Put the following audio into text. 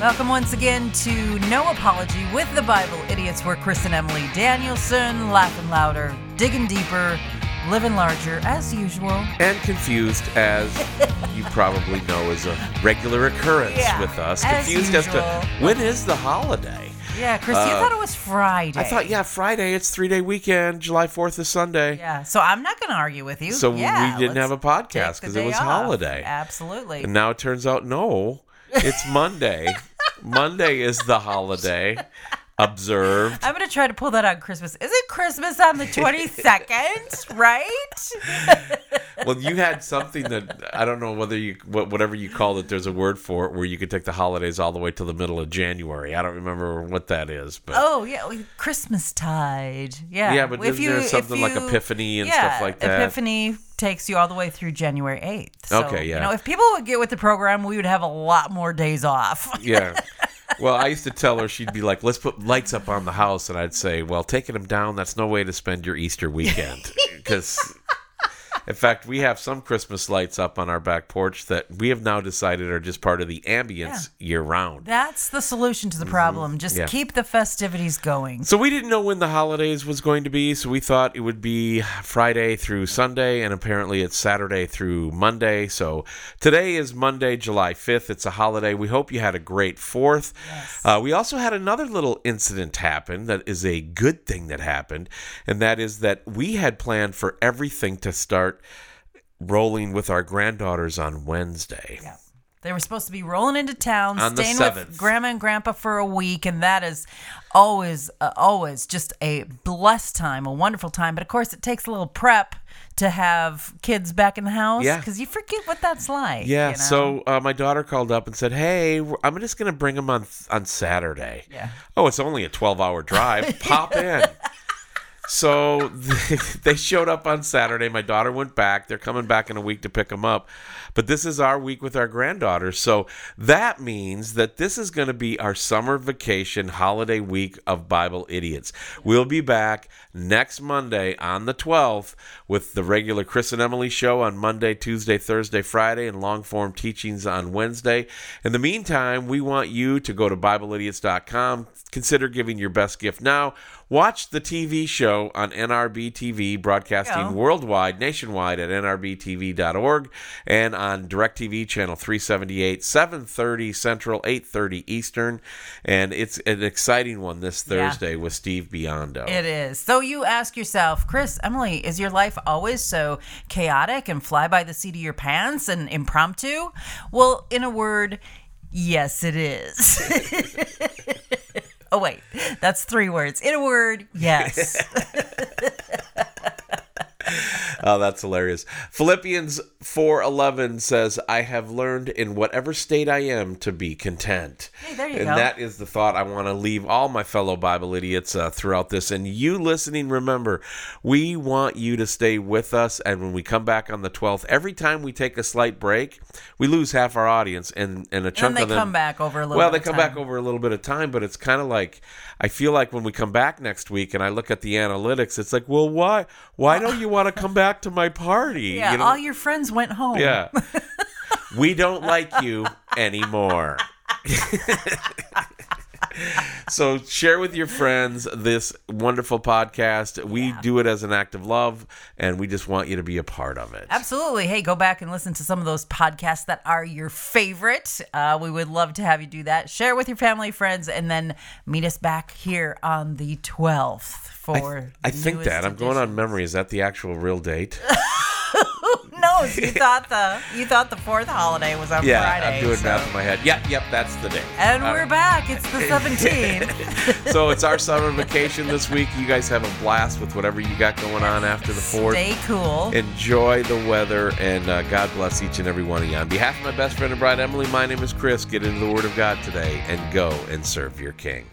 Welcome once again to No Apology with the Bible Idiots. We're Chris and Emilee Danielson, laughing louder, digging deeper, living larger as usual. and confused as you probably know is a regular occurrence Yeah, with us. Confused as usual. to when is the holiday. Yeah, Chris, you Uh, thought it was Friday. I thought, yeah, Friday. It's three day weekend. July Fourth is Sunday. Yeah, so I'm not going to argue with you. So Yeah, we didn't have a podcast because it was off. holiday. Absolutely. And now it turns out no, it's Monday. Monday is the holiday observed. I'm going to try to pull that on Christmas. Is it Christmas on the 22nd, right? Well, you had something that I don't know whether you what whatever you called it. There's a word for it where you could take the holidays all the way to the middle of January. I don't remember what that is, but Oh, yeah, Christmas tide. Yeah. Yeah, but if something like Epiphany and yeah, stuff like that? Epiphany takes you all the way through January 8th. So, Okay, yeah. You know, if people would get with the program, we would have a lot more days off. yeah. Well, I used to tell her she'd be like, "Let's put lights up on the house," and I'd say, "Well, taking them down—that's no way to spend your Easter weekend." Because, in fact, we have some Christmas lights up on our back porch that we have now decided are just part of the ambience year-round. That's the solution to the problem. Just Mm-hmm. Yeah. keep the festivities going. So we didn't know when the holidays was going to be, so we thought it would be Friday through Sunday, and apparently it's Saturday through Monday. So today is Monday, July 5th. It's a holiday. We hope you had a great 4th. Uh, we also had another little incident happen that is a good thing that happened, and that is that we had planned for everything to start rolling with our granddaughters on Wednesday. Yeah. They were supposed to be rolling into town, On the staying 7th. with grandma and grandpa for a week, and that is always, uh, always just a blessed time, a wonderful time. But of course, it takes a little prep to have kids back in the house Yeah. because you forget what that's like. Yeah, you know? so uh, my daughter called up and said, "Hey, I'm just going to bring them on on Saturday." Yeah. Oh, it's only a 12-hour drive. Pop in. So they showed up on Saturday. My daughter went back. They're coming back in a week to pick them up. But this is our week with our granddaughters. So that means that this is going to be our summer vacation holiday week of Bible Idiots. We'll be back next Monday on the 12th with the regular Chris and Emilee show on Monday, Tuesday, Thursday, Friday, and long form teachings on Wednesday. In the meantime, we want you to go to BibleIdiots.com. Consider giving your best gift now. Watch the TV show on NRB TV, broadcasting Go. worldwide, nationwide at nrbtv.org, and on DirecTV channel 378, 7:30 Central, 8:30 Eastern, and it's an exciting one this Yeah. Thursday with Steve Biondo. It is. So you ask yourself, Chris, Emilee, is your life always so chaotic and fly by the seat of your pants and impromptu? Well, in a word, yes, it is. oh, wait, that's three words. In a word, yes. Oh, that's hilarious. Philippians 4:11 says, "I have learned in whatever state I am to be content." Hey, there you and go. that is the thought I want to leave all my fellow Bible idiots uh, throughout this. And you listening, remember, we want you to stay with us. And when we come back on the 12th, every time we take a slight break, we lose half our audience, and and a chunk and they of them come back over a little well, bit they of come back time. over a little bit of time, but it's kind of like I feel like when we come back next week and I look at the analytics, it's like, well, why why don't you want to come back to my party? Yeah, you know? all your friends went home. yeah. we don't like you anymore. so share with your friends this wonderful podcast. We do it as an act of love, and we just want you to be a part of it. Absolutely. Hey, go back and listen to some of those podcasts that are your favorite. Uh, we would love to have you do that. Share with your family, friends, and then meet us back here on the 12th for. I the think newest that I'm going on memory. Is that the actual real date? No, you thought the you thought the fourth holiday was on Yeah, Friday. I'm doing so- math in my head. Yep, yep, that's the day. And All we're back. It's the 17th. so it's our summer vacation this week. You guys have a blast with whatever you got going on after the fourth. Stay cool. Enjoy the weather, and uh, God bless each and every one of you. On behalf of my best friend and bride Emilee, my name is Chris. Get into the Word of God today and go and serve your King.